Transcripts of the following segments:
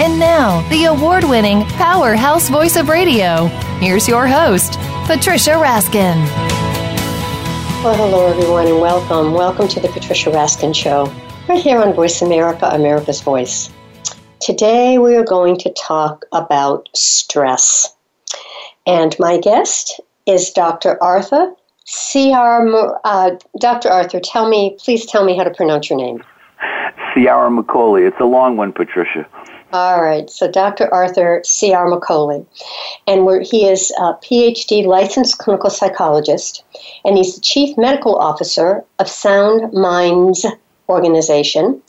And now, the award winning powerhouse voice of radio. Here's your host, Patricia Raskin. Well, hello, everyone, and welcome. Welcome to the Patricia Raskin Show, right here on Voice America, America's Voice. Today, we are going to talk about stress. And my guest is Dr. Arthur C.R. Uh, Dr. Arthur, tell me, please tell me how to pronounce your name. Ciaramicoli. It's a long one, Patricia. All right, so Dr. Arthur Ciaramicoli. And he is a PhD licensed clinical psychologist, and he's the chief medical officer of Sound Minds Organization,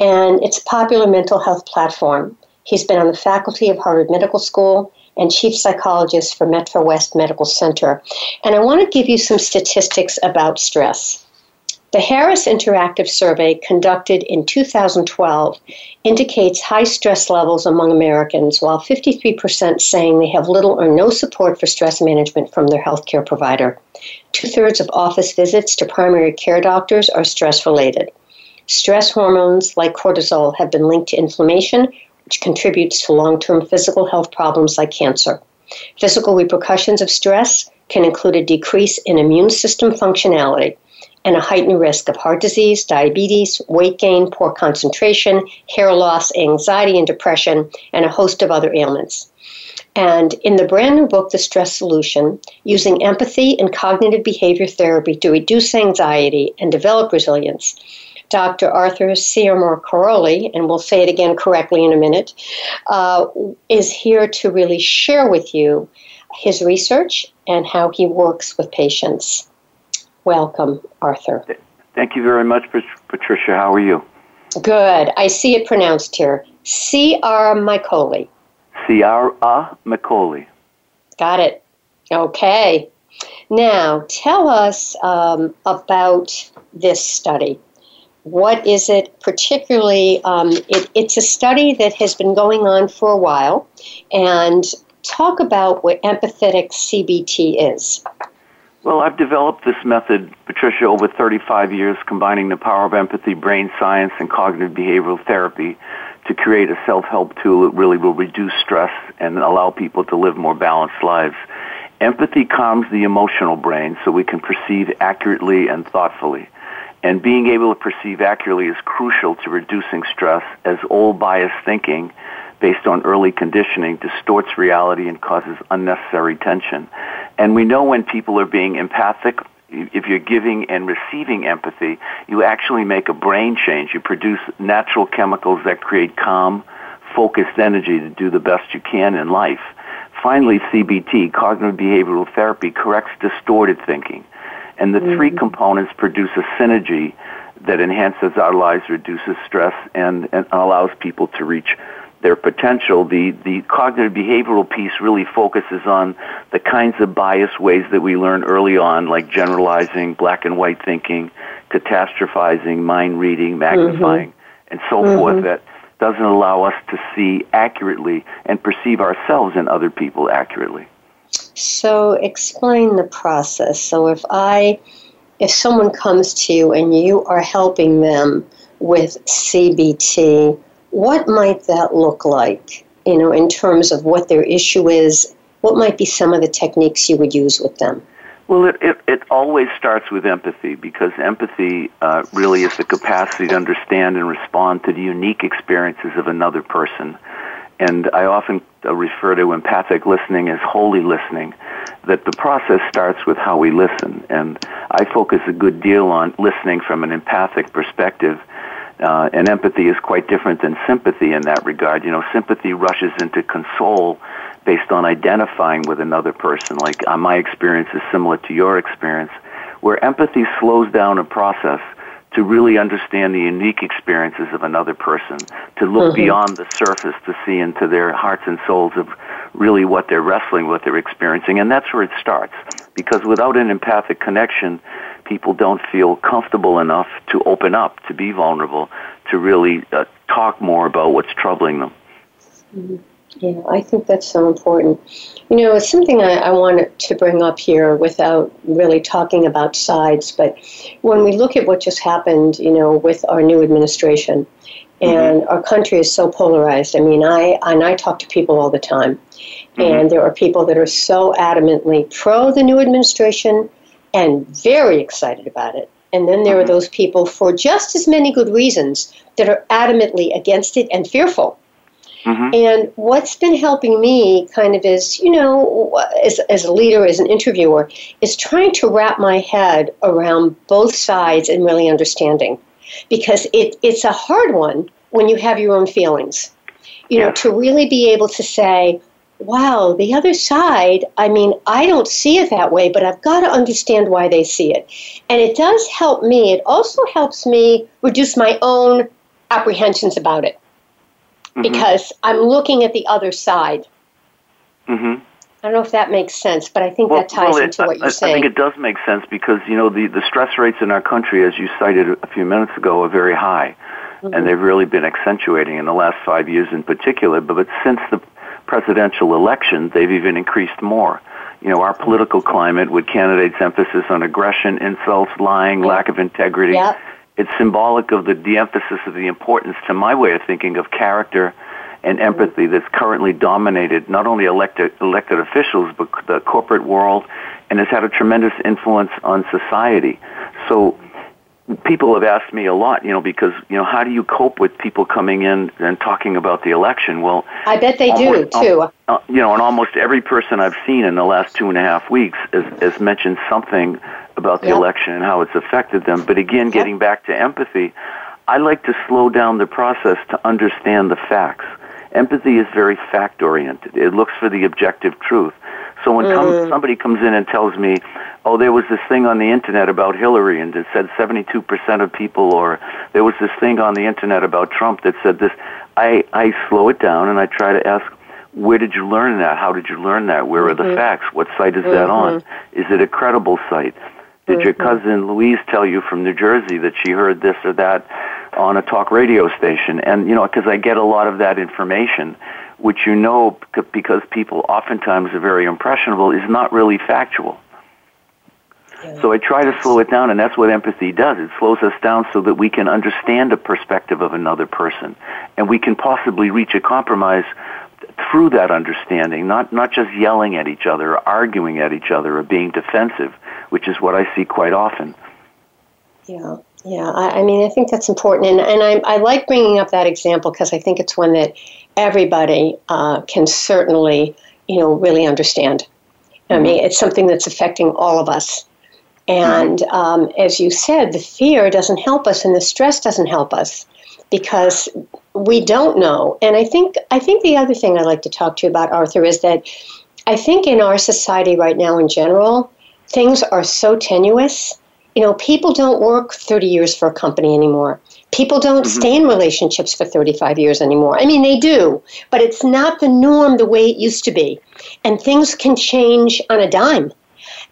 and it's a popular mental health platform. He's been on the faculty of Harvard Medical School and chief psychologist for Metro West Medical Center. And I want to give you some statistics about stress. The Harris Interactive Survey conducted in 2012 indicates high stress levels among Americans, while 53% saying they have little or no support for stress management from their healthcare provider. Two thirds of office visits to primary care doctors are stress related. Stress hormones like cortisol have been linked to inflammation, which contributes to long term physical health problems like cancer. Physical repercussions of stress can include a decrease in immune system functionality and a heightened risk of heart disease, diabetes, weight gain, poor concentration, hair loss, anxiety and depression, and a host of other ailments. And in the brand new book, The Stress Solution, using empathy and cognitive behavior therapy to reduce anxiety and develop resilience, Dr. Arthur Seymour Caroli, and we'll say it again correctly in a minute, uh, is here to really share with you his research and how he works with patients. Welcome, Arthur. Thank you very much, Patricia. How are you? Good. I see it pronounced here. Ciaramicoli. C.R. McCauley. Got it. Okay. Now, tell us um, about this study what is it particularly? Um, it, it's a study that has been going on for a while, and talk about what empathetic CBT is. Well, I've developed this method, Patricia, over 35 years, combining the power of empathy, brain science, and cognitive behavioral therapy to create a self help tool that really will reduce stress and allow people to live more balanced lives. Empathy calms the emotional brain so we can perceive accurately and thoughtfully. And being able to perceive accurately is crucial to reducing stress as old biased thinking based on early conditioning distorts reality and causes unnecessary tension. And we know when people are being empathic, if you're giving and receiving empathy, you actually make a brain change. You produce natural chemicals that create calm, focused energy to do the best you can in life. Finally, CBT, cognitive behavioral therapy, corrects distorted thinking. And the mm-hmm. three components produce a synergy that enhances our lives, reduces stress, and, and allows people to reach their potential. The, the cognitive behavioral piece really focuses on the kinds of bias ways that we learn early on, like generalizing, black and white thinking, catastrophizing, mind reading, magnifying, mm-hmm. and so mm-hmm. forth, that doesn't allow us to see accurately and perceive ourselves and other people accurately. So explain the process. So if I if someone comes to you and you are helping them with CBT, what might that look like? You know, in terms of what their issue is, what might be some of the techniques you would use with them? Well, it, it, it always starts with empathy because empathy uh, really is the capacity to understand and respond to the unique experiences of another person and I often uh, refer to empathic listening as holy listening, that the process starts with how we listen. And I focus a good deal on listening from an empathic perspective Uh, and empathy is quite different than sympathy in that regard. You know, sympathy rushes into console based on identifying with another person. Like uh, my experience is similar to your experience, where empathy slows down a process to really understand the unique experiences of another person, to look mm-hmm. beyond the surface to see into their hearts and souls of really what they're wrestling with, they're experiencing. And that's where it starts. Because without an empathic connection, people don't feel comfortable enough to open up, to be vulnerable, to really uh, talk more about what's troubling them. Mm-hmm. Yeah, I think that's so important. You know, it's something I, I wanted to bring up here without really talking about sides, but when we look at what just happened, you know, with our new administration, and mm-hmm. our country is so polarized. I mean, I and I talk to people all the time, mm-hmm. and there are people that are so adamantly pro the new administration and very excited about it. And then there mm-hmm. are those people for just as many good reasons that are adamantly against it and fearful. Mm-hmm. And what's been helping me kind of is, you know, as, as a leader, as an interviewer, is trying to wrap my head around both sides and really understanding. Because it, it's a hard one when you have your own feelings. You know, to really be able to say, wow, the other side, I mean, I don't see it that way, but I've got to understand why they see it. And it does help me. It also helps me reduce my own apprehensions about it mm-hmm. because I'm looking at the other side. Mm-hmm. I don't know if that makes sense, but I think well, that ties well, into what you're I, saying. I think it does make sense because you know the the stress rates in our country, as you cited a few minutes ago, are very high, mm-hmm. and they've really been accentuating in the last five years in particular. But, but since the presidential election, they've even increased more. You know, our political climate with candidates' emphasis on aggression, insults, lying, lack of integrity. Yep. It's symbolic of the de-emphasis of the importance, to my way of thinking, of character and mm-hmm. empathy that's currently dominated not only elected elected officials but the corporate world, and has had a tremendous influence on society. So people have asked me a lot, you know, because you know, how do you cope with people coming in and talking about the election? Well, I bet they almost, do too. Uh, you know, and almost every person I've seen in the last two and a half weeks has, has mentioned something about the yep. election and how it's affected them. But again, getting yep. back to empathy, I like to slow down the process to understand the facts. Empathy is very fact oriented. It looks for the objective truth. So when mm. somebody comes in and tells me, "Oh, there was this thing on the internet about Hillary and it said 72% of people," or "There was this thing on the internet about Trump that said this," I I slow it down and I try to ask, "Where did you learn that? How did you learn that? Where mm-hmm. are the mm-hmm. facts? What site is mm-hmm. that on? Is it a credible site? Did mm-hmm. your cousin Louise tell you from New Jersey that she heard this or that on a talk radio station?" And you know, because I get a lot of that information which you know because people oftentimes are very impressionable, is not really factual. So I try to slow it down, and that's what empathy does. It slows us down so that we can understand the perspective of another person, and we can possibly reach a compromise through that understanding, not, not just yelling at each other, or arguing at each other, or being defensive, which is what I see quite often. Yeah. Yeah, I, I, mean, I think that's important, and and I, I like bringing up that example because I think it's one that everybody uh, can certainly, you know, really understand. I mm-hmm. mean, it's something that's affecting all of us, and um, as you said, the fear doesn't help us, and the stress doesn't help us because we don't know. And I think I think the other thing I'd like to talk to you about, Arthur, is that I think in our society right now, in general, things are so tenuous you know, people don't work 30 years for a company anymore. People don't mm-hmm. stay in relationships for 35 years anymore. I mean, they do, but it's not the norm the way it used to be. And things can change on a dime.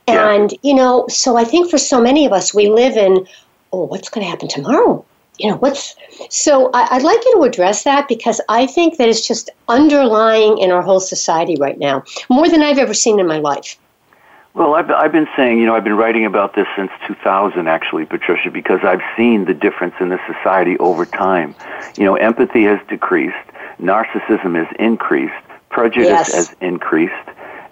And, yeah. you know, so I think for so many of us, we live in, oh, what's going to happen tomorrow? You know, what's so I, I'd like you to address that because I think that it's just underlying in our whole society right now, more than I've ever seen in my life. Well, I've, I've been saying, you know, I've been writing about this since 2000, actually, Patricia, because I've seen the difference in the society over time. You know, empathy has decreased, narcissism has increased, prejudice yes. has increased,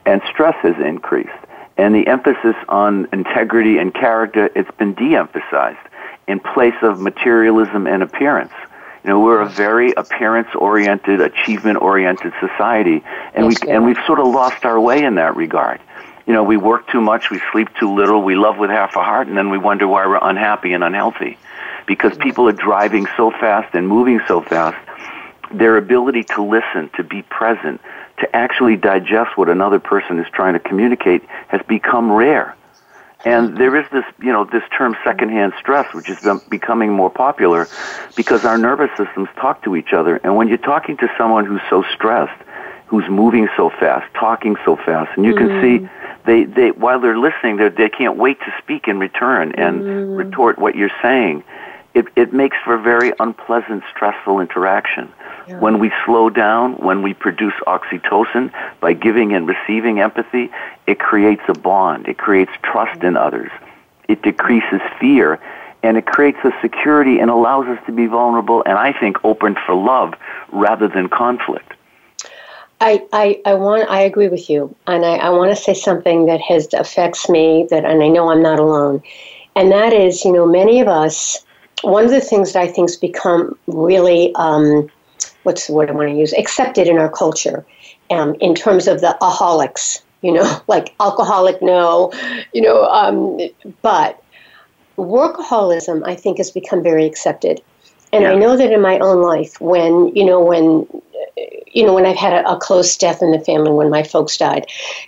and stress has increased. And the emphasis on integrity and character, it's been de-emphasized in place of materialism and appearance. You know, we're a very appearance-oriented, achievement-oriented society, and we and we've sort of lost our way in that regard you know, we work too much, we sleep too little, we love with half a heart, and then we wonder why we're unhappy and unhealthy. because people are driving so fast and moving so fast. Their ability to listen, to be present, to actually digest what another person is trying to communicate has become rare. And there is this, you know, this term secondhand stress, which is becoming more popular because our nervous systems talk to each other. And when you're talking to someone who's so stressed, who's moving so fast, talking so fast, and you can mm. see they, they while they're listening, they they can't wait to speak in return and mm. retort what you're saying. It it makes for a very unpleasant, stressful interaction. Yeah. When we slow down, when we produce oxytocin by giving and receiving empathy, it creates a bond. It creates trust in others. It decreases fear and it creates a security and allows us to be vulnerable and I think open for love rather than conflict. I, I, I want I agree with you, and I, I want to say something that has affects me that, and I know I'm not alone, and that is, you know, many of us. One of the things that I think has become really, um, what's the word I want to use, accepted in our culture, um, in terms of the aholics, you know, like alcoholic, no, you know, um, but workaholism, I think, has become very accepted. And yeah. I know that in my own life, when you know, when you know, when I've had a, a, close death in the family, when my folks died,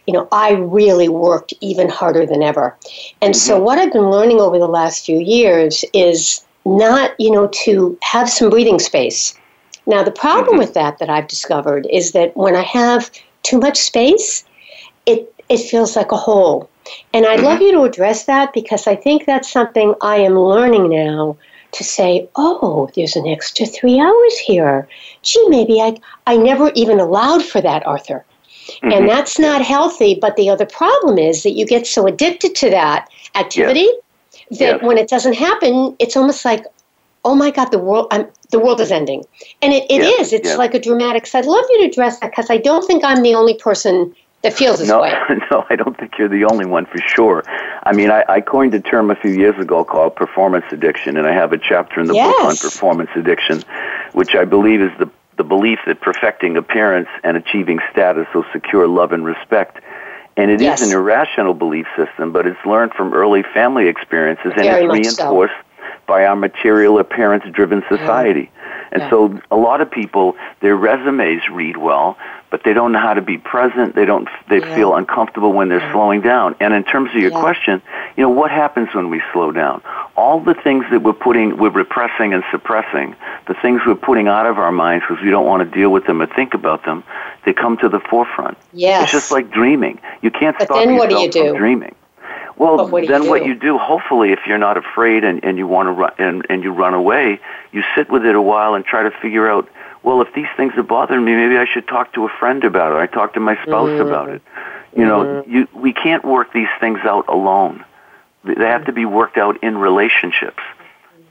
you know, I really worked even harder than ever. And mm-hmm. so, what I've been learning over the last few years is not, you know, to have some breathing space. Now, the problem mm-hmm. with that that I've discovered is that when I have too much space, it it feels like a hole. And I'd mm-hmm. love you to address that because I think that's something I am learning now to say, oh, there's an extra three hours here. Gee, maybe I, I never even allowed for that, Arthur. Mm-hmm. And that's not healthy. But the other problem is that you get so addicted to that activity yes. that yes. when it doesn't happen, it's almost like, oh my God, the world, I'm, the world is ending. And it, it yes. is. It's like a dramatic. So I'd love you to address that because I don't think I'm the only person that feels this no, way. No, I don't think you're the only one for sure. I mean, I, I coined a term a few years ago called performance addiction, and I have a chapter in the yes. book on performance addiction, which I believe is the the belief that perfecting appearance and achieving status will secure love and respect. And it yes. is an irrational belief system, but it's learned from early family experiences and Very it's reinforced so. By our material appearance driven society. And yeah. so a lot of people, their resumes read well, but they don't know how to be present. They don't. They yeah. feel uncomfortable when they're yeah. slowing down. And in terms of your yeah. question, you know what happens when we slow down? All the things that we're putting, we're repressing and suppressing, the things we're putting out of our minds because we don't want to deal with them or think about them, they come to the forefront. Yes. It's just like dreaming. You can't but stop then yourself what do you do? from dreaming. Well, what then you what you do, hopefully, if you're not afraid and, and you want to run and, and you run away, you sit with it a while and try to figure out well, if these things are bothering me, maybe I should talk to a friend about it. I talk to my spouse mm-hmm. about it. You know, mm-hmm. you, we can't work these things out alone. They have to be worked out in relationships.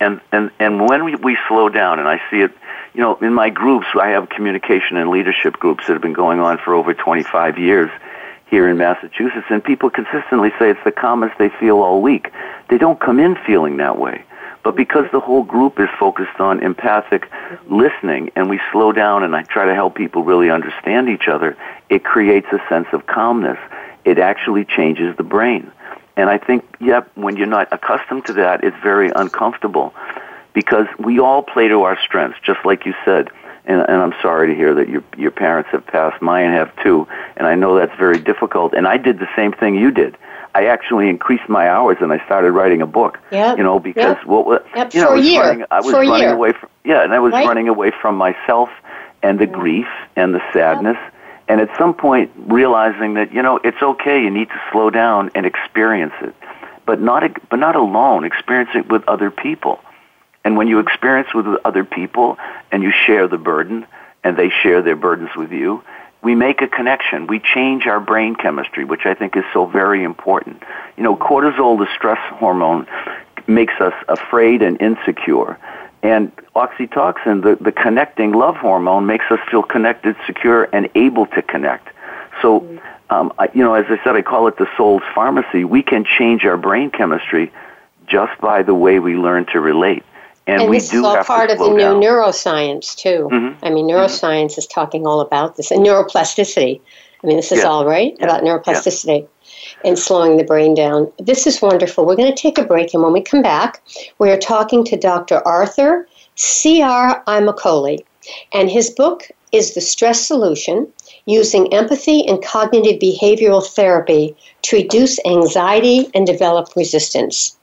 And, and, and when we, we slow down, and I see it, you know, in my groups, I have communication and leadership groups that have been going on for over 25 years here in Massachusetts, and people consistently say it's the calmest they feel all week. They don't come in feeling that way. But because the whole group is focused on empathic listening and we slow down and I try to help people really understand each other, it creates a sense of calmness. It actually changes the brain. And I think, yep, when you're not accustomed to that, it's very uncomfortable because we all play to our strengths, just like you said. And, and I'm sorry to hear that your your parents have passed. Mine have too, and I know that's very difficult. And I did the same thing you did. I actually increased my hours and I started writing a book. Yeah. You know, because yep. what yep. you know, For I was running I was For running away from yeah, and I was right? running away from myself and the grief and the sadness. Yep. And at some point realizing that, you know, it's okay, you need to slow down and experience it. But not but not alone, experience it with other people. And when you experience with other people and you share the burden and they share their burdens with you, we make a connection. We change our brain chemistry, which I think is so very important. You know, cortisol, the stress hormone, makes us afraid and insecure. And oxytocin, the, the connecting love hormone, makes us feel connected, secure, and able to connect. So, um, I, you know, as I said, I call it the soul's pharmacy. We can change our brain chemistry just by the way we learn to relate. And, and we this do is all part of the new down. neuroscience too. Mhm. I mean, neuroscience is talking all about this, and neuroplasticity. I mean, this is Yeah. all right Yeah. about neuroplasticity and slowing the brain down. This is wonderful. We're going to take a break, and when we come back, we are talking to Dr. Arthur Ciaramicoli, and his book is The Stress Solution Using Empathy and Cognitive Behavioral Therapy to Reduce Anxiety and Develop Resistance.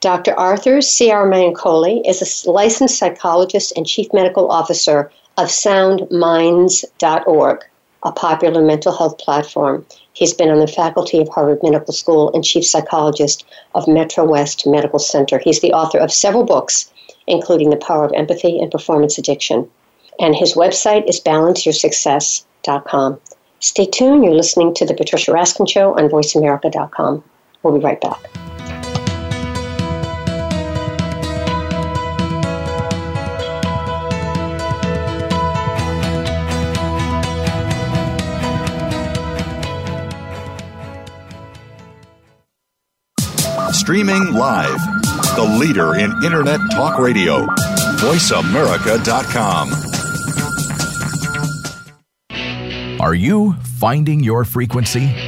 Dr. Arthur Ciaramicoli is a licensed psychologist and chief medical officer of soundminds.org, a popular mental health platform. He's been on the faculty of Harvard Medical School and chief psychologist of Metro West Medical Center. He's the author of several books, including The Power of Empathy and Performance Addiction. And his website is balanceyoursuccess.com. Stay tuned. You're listening to The Patricia Raskin Show on voiceamerica.com. We'll be right back. Streaming live. The leader in Internet talk radio. VoiceAmerica.com. Are you finding your frequency?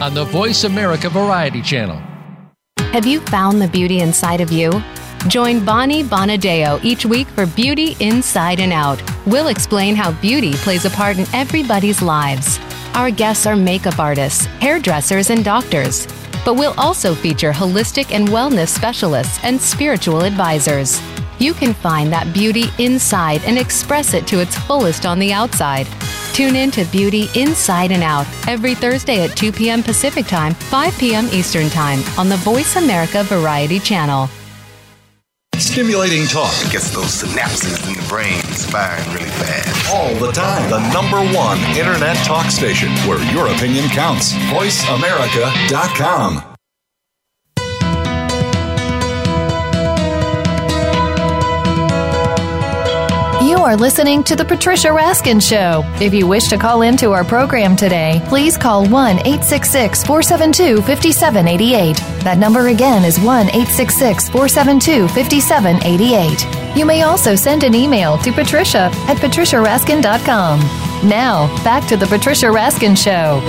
on the Voice America Variety Channel. Have you found the beauty inside of you? Join Bonnie Bonadeo each week for Beauty Inside and Out. We'll explain how beauty plays a part in everybody's lives. Our guests are makeup artists, hairdressers, and doctors. But we'll also feature holistic and wellness specialists and spiritual advisors. You can find that beauty inside and express it to its fullest on the outside. Tune in to Beauty Inside and Out every Thursday at 2 p.m. Pacific Time, 5 p.m. Eastern Time on the Voice America Variety Channel. Stimulating talk gets those synapses in the brain firing really fast. all the time. The number one Internet talk station where your opinion counts. VoiceAmerica.com. You are listening to The Patricia Raskin Show. If you wish to call into our program today, please call 1 866 472 5788. That number again is 1 866 472 5788. You may also send an email to patricia at patriciaraskin.com. Now, back to The Patricia Raskin Show.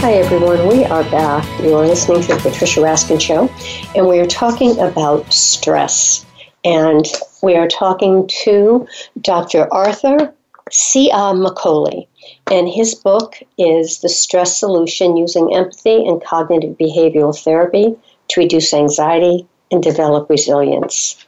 Hi, everyone. We are back. You are listening to the Patricia Raskin Show, and we are talking about stress. And we are talking to Dr. Arthur Ciaramicoli, and his book is The Stress Solution Using Empathy and Cognitive Behavioral Therapy to Reduce Anxiety and Develop Resilience.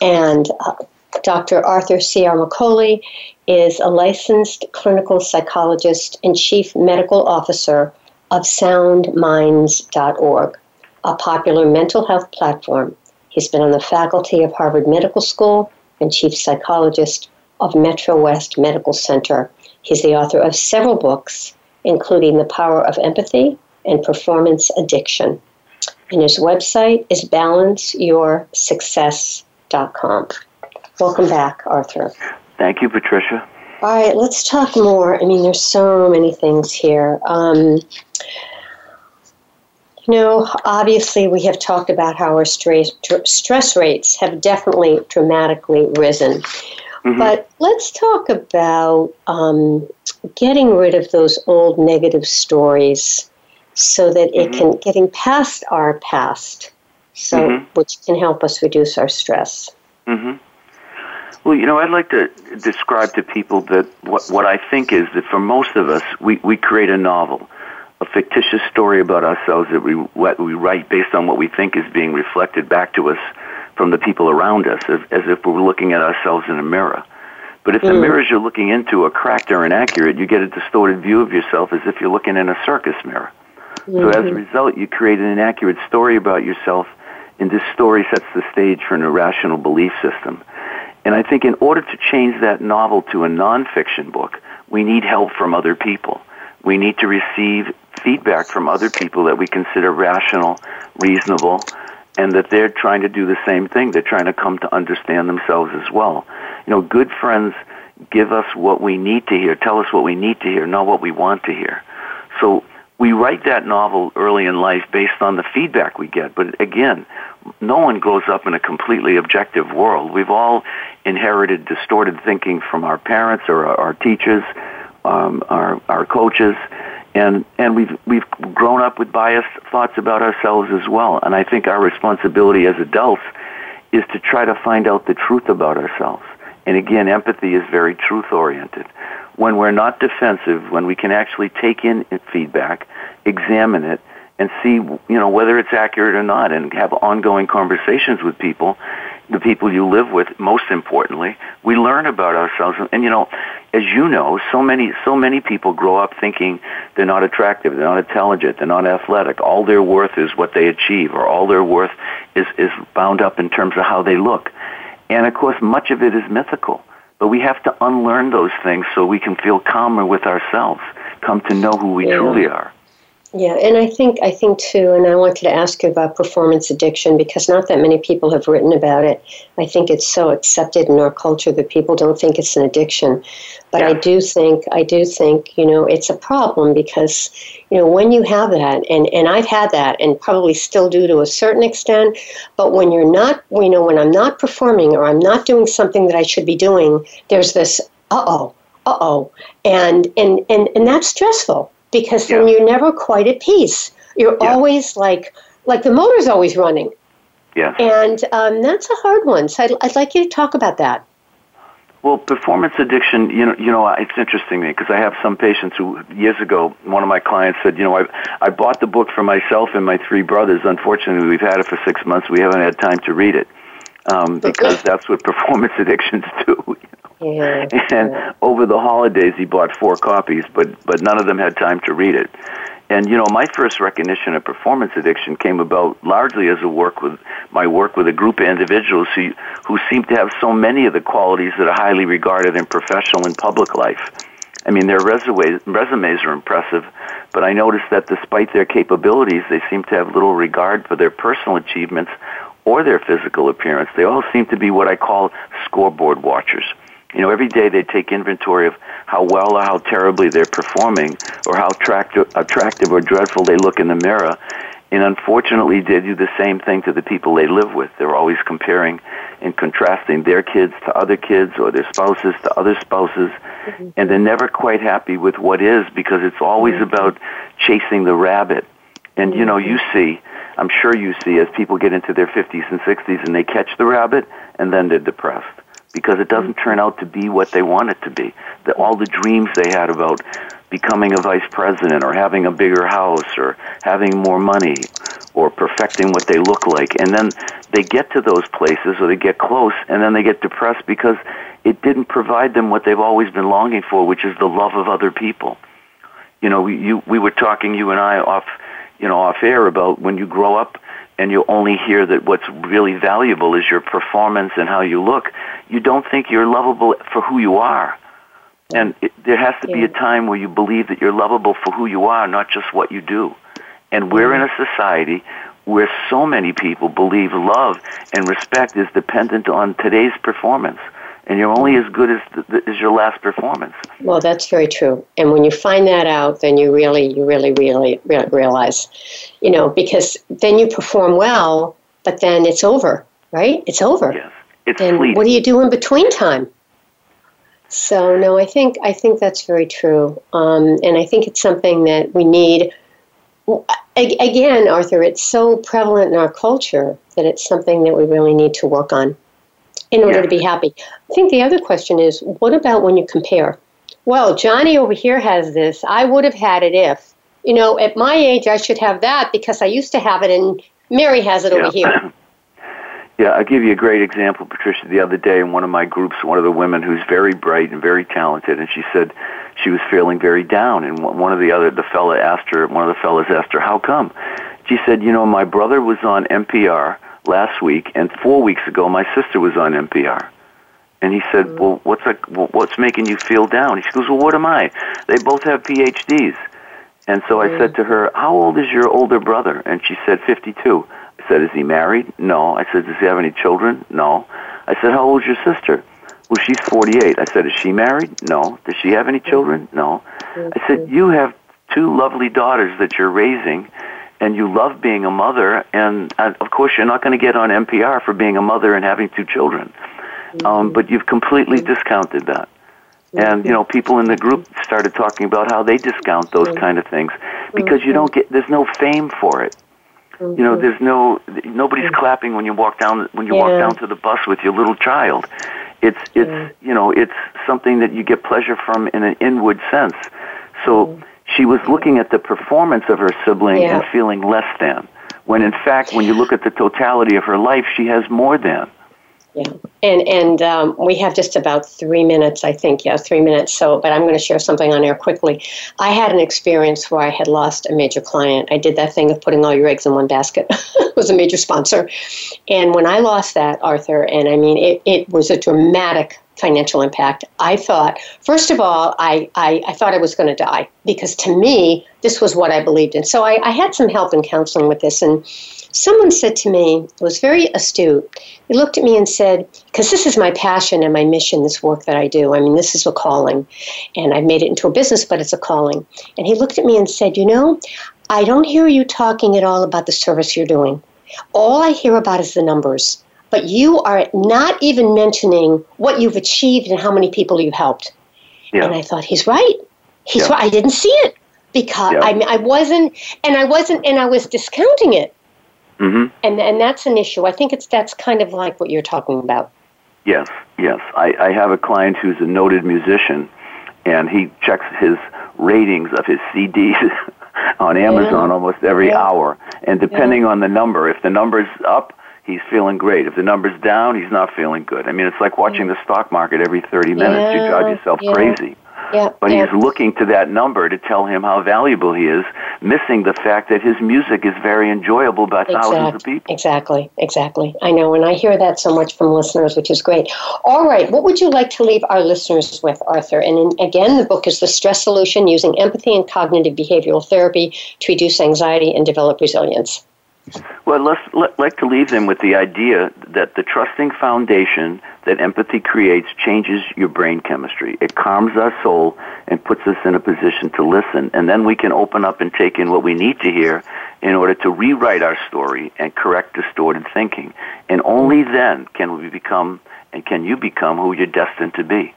And uh, Dr. Arthur Ciaramicoli is a licensed clinical psychologist and chief medical officer of soundminds.org, a popular mental health platform. He's been on the faculty of Harvard Medical School and chief psychologist of Metro West Medical Center. He's the author of several books, including The Power of Empathy and Performance Addiction. And his website is balanceyoursuccess.com. Welcome back, Arthur. Thank you, Patricia. All right, let's talk more. I mean, there's so many things here. Um, you know, obviously, we have talked about how our stress, stress rates have definitely dramatically risen. But let's talk about um, getting rid of those old negative stories so that it can, getting past our past so mm-hmm. which can help us reduce our stress. Mm-hmm. Well, you know, I'd like to describe to people that what, what I think is that for most of us, we, we create a novel, a fictitious story about ourselves that we, what we write based on what we think is being reflected back to us from the people around us, as, as if we're looking at ourselves in a mirror. But if the mm. mirrors you're looking into are cracked or inaccurate, you get a distorted view of yourself as if you're looking in a circus mirror. Mm-hmm. So as a mm-hmm. result, you create an inaccurate story about yourself, and this story sets the stage for an irrational belief system. And I think in order to change that novel to a nonfiction book, we need help from other people. We need to receive feedback from other people that we consider rational, reasonable, and that they're trying to do the same thing. They're trying to come to understand themselves as well. You know, good friends give us what we need to hear, tell us what we need to hear, not what we want to hear. So we write that novel early in life based on the feedback we get. But again, no one grows up in a completely objective world. We've all inherited distorted thinking from our parents or our, teachers, um, our, our coaches, and, and we've, we've grown up with biased thoughts about ourselves as well. And I think our responsibility as adults is to try to find out the truth about ourselves. And again, empathy is very truth oriented. When we're not defensive, when we can actually take in feedback, examine it, and see, you know, whether it's accurate or not, and have ongoing conversations with people, the people you live with. Most importantly, we learn about ourselves, and you know, as you know, so many, so many people grow up thinking they're not attractive, they're not intelligent, they're not athletic. All their worth is what they achieve, or all their worth is is bound up in terms of how they look. And of course, much of it is mythical. But we have to unlearn those things so we can feel calmer with ourselves, come to know who we yeah. truly are. Yeah, and I think I think too, and I wanted to ask you about performance addiction because not that many people have written about it. I think it's so accepted in our culture that people don't think it's an addiction. But yeah. I do think I do think, you know, it's a problem because, you know, when you have that and, and I've had that and probably still do to a certain extent, but when you're not you know, when I'm not performing or I'm not doing something that I should be doing, there's this uh oh, uh oh. And and, and and that's stressful because then yeah. you're never quite at peace. You're yeah. always like like the motor's always running. Yeah. And um, that's a hard one. So I'd, I'd like you to talk about that. Well, performance addiction, you know, you know, it's interesting because I have some patients who years ago, one of my clients said, you know, I I bought the book for myself and my three brothers. Unfortunately, we've had it for six months. We haven't had time to read it um, because that's what performance addictions do. Yeah. Mm-hmm. And over the holidays, he bought four copies, but but none of them had time to read it. And you know, my first recognition of performance addiction came about largely as a work with my work with a group of individuals who who seem to have so many of the qualities that are highly regarded in professional and public life. I mean, their resumes, resumes are impressive, but I noticed that despite their capabilities, they seem to have little regard for their personal achievements or their physical appearance. They all seem to be what I call scoreboard watchers. You know, every day they take inventory of how well or how terribly they're performing or how attractive, attractive or dreadful they look in the mirror. And unfortunately, they do the same thing to the people they live with. They're always comparing and contrasting their kids to other kids or their spouses to other spouses. Mm-hmm. And they're never quite happy with what is because it's always mm-hmm. about chasing the rabbit. And, you know, you mm-hmm. see, I'm sure you see as people get into their 50s and 60s and they catch the rabbit and then they're depressed because it doesn't turn out to be what they want it to be. The, all the dreams they had about becoming a vice president or having a bigger house or having more money or perfecting what they look like. And then they get to those places or they get close and then they get depressed because it didn't provide them what they've always been longing for, which is the love of other people. You know, we, you, we were talking, you and I, off, you know, off air about when you grow up and you only hear that what's really valuable is your performance and how you look, you don't think you're lovable for who you are. And it, there has to be a time where you believe that you're lovable for who you are, not just what you do. And we're in a society where so many people believe love and respect is dependent on today's performance and you're only as good as, the, as your last performance. Well, that's very true. And when you find that out, then you really, you really, really, really realize, you know, because then you perform well, but then it's over, right? It's over. Yes. It's and fleeting. what do you do in between time? So no, I think I think that's very true, um, and I think it's something that we need again, Arthur, it's so prevalent in our culture that it's something that we really need to work on in order to be happy. I think the other question is what about when you compare? Well, Johnny over here has this. I would have had it if. You know, at my age, I should have that because I used to have it, and Mary has it yeah. over here. Yeah, I'll give you a great example, Patricia. The other day in one of my groups, one of the women who's very bright and very talented, and she said she was feeling very down. And one of the other, the fella asked her, one of the fellas asked her, "How come?" She said, "You know, my brother was on NPR last week, and four weeks ago, my sister was on NPR." And he said, mm-hmm. "Well, what's like, well, what's making you feel down?" She goes, "Well, what am I? They both have PhDs." And so mm-hmm. I said to her, "How old is your older brother?" And she said, "52." I said, Is he married? No. I said, Does he have any children? No. I said, How old is your sister? Well, she's 48. I said, Is she married? No. Does she have any children? No. I said, You have two lovely daughters that you're raising, and you love being a mother, and of course, you're not going to get on NPR for being a mother and having two children. Um, but you've completely discounted that. And you know, people in the group started talking about how they discount those kind of things because you don't get there's no fame for it. Mm-hmm. You know, there's no nobody's mm-hmm. clapping when you walk down when you yeah. walk down to the bus with your little child. It's it's yeah. you know it's something that you get pleasure from in an inward sense. So mm-hmm. She was looking at the performance of her sibling yeah. and feeling less than. When in fact, when you look at the totality of her life, she has more than. Yeah, and and um, we have just about three minutes, I think. Yeah, three minutes. So, but I'm going to share something on air quickly. I had an experience where I had lost a major client. I did that thing of putting all your eggs in one basket. it was a major sponsor, and when I lost that, Arthur, and I mean, it, it was a dramatic financial impact. I thought, first of all, I, I, I thought I was going to die because to me, this was what I believed in. So I, I had some help in counseling with this, and someone said to me, it was very astute. He looked at me and said, because this is my passion and my mission, this work that I do. I mean, this is a calling, and I've made it into a business, but it's a calling. And he looked at me and said, You know, I don't hear you talking at all about the service you're doing. All I hear about is the numbers. But you are not even mentioning what you've achieved and how many people you've helped. Yeah. And I thought, he's right. He's yeah. right. I didn't see it because yeah. I, I wasn't, and I wasn't, and I was discounting it Mm-hmm. And and that's an issue. I think it's that's kind of like what you're talking about. Yes, yes. I, I have a client who's a noted musician, and he checks his ratings of his CDs on Amazon yeah. almost every yeah. hour. And depending yeah. on the number, if the number's up, he's feeling great. If the number's down, he's not feeling good. I mean, it's like watching the stock market every 30 minutes. You drive yourself crazy. Yeah, but yeah. he's looking to that number to tell him how valuable he is, missing the fact that his music is very enjoyable by exactly. thousands of people. Exactly, exactly. I know, and I hear that so much from listeners, which is great. All right, what would you like to leave our listeners with, Arthur? And in, again, the book is The Stress Solution Using Empathy and Cognitive Behavioral Therapy to Reduce Anxiety and Develop Resilience. Well, let's let, like to leave them with the idea that the trusting foundation that empathy creates changes your brain chemistry. It calms our soul and puts us in a position to listen, and then we can open up and take in what we need to hear in order to rewrite our story and correct distorted thinking. And only then can we become and can you become who you're destined to be.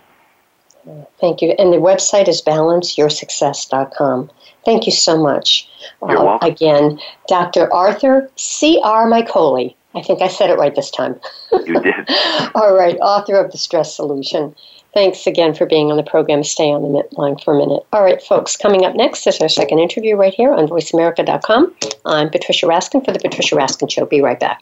Thank you. And the website is balanceyoursuccess.com. Thank you so much. You're uh, welcome. Again, Dr. Arthur Ciaramicoli. I think I said it right this time. You did. All right, author of The Stress Solution. Thanks again for being on the program. Stay on the line for a minute. All right, folks, coming up next is our second interview right here on voiceamerica.com. I'm Patricia Raskin for The Patricia Raskin Show. Be right back.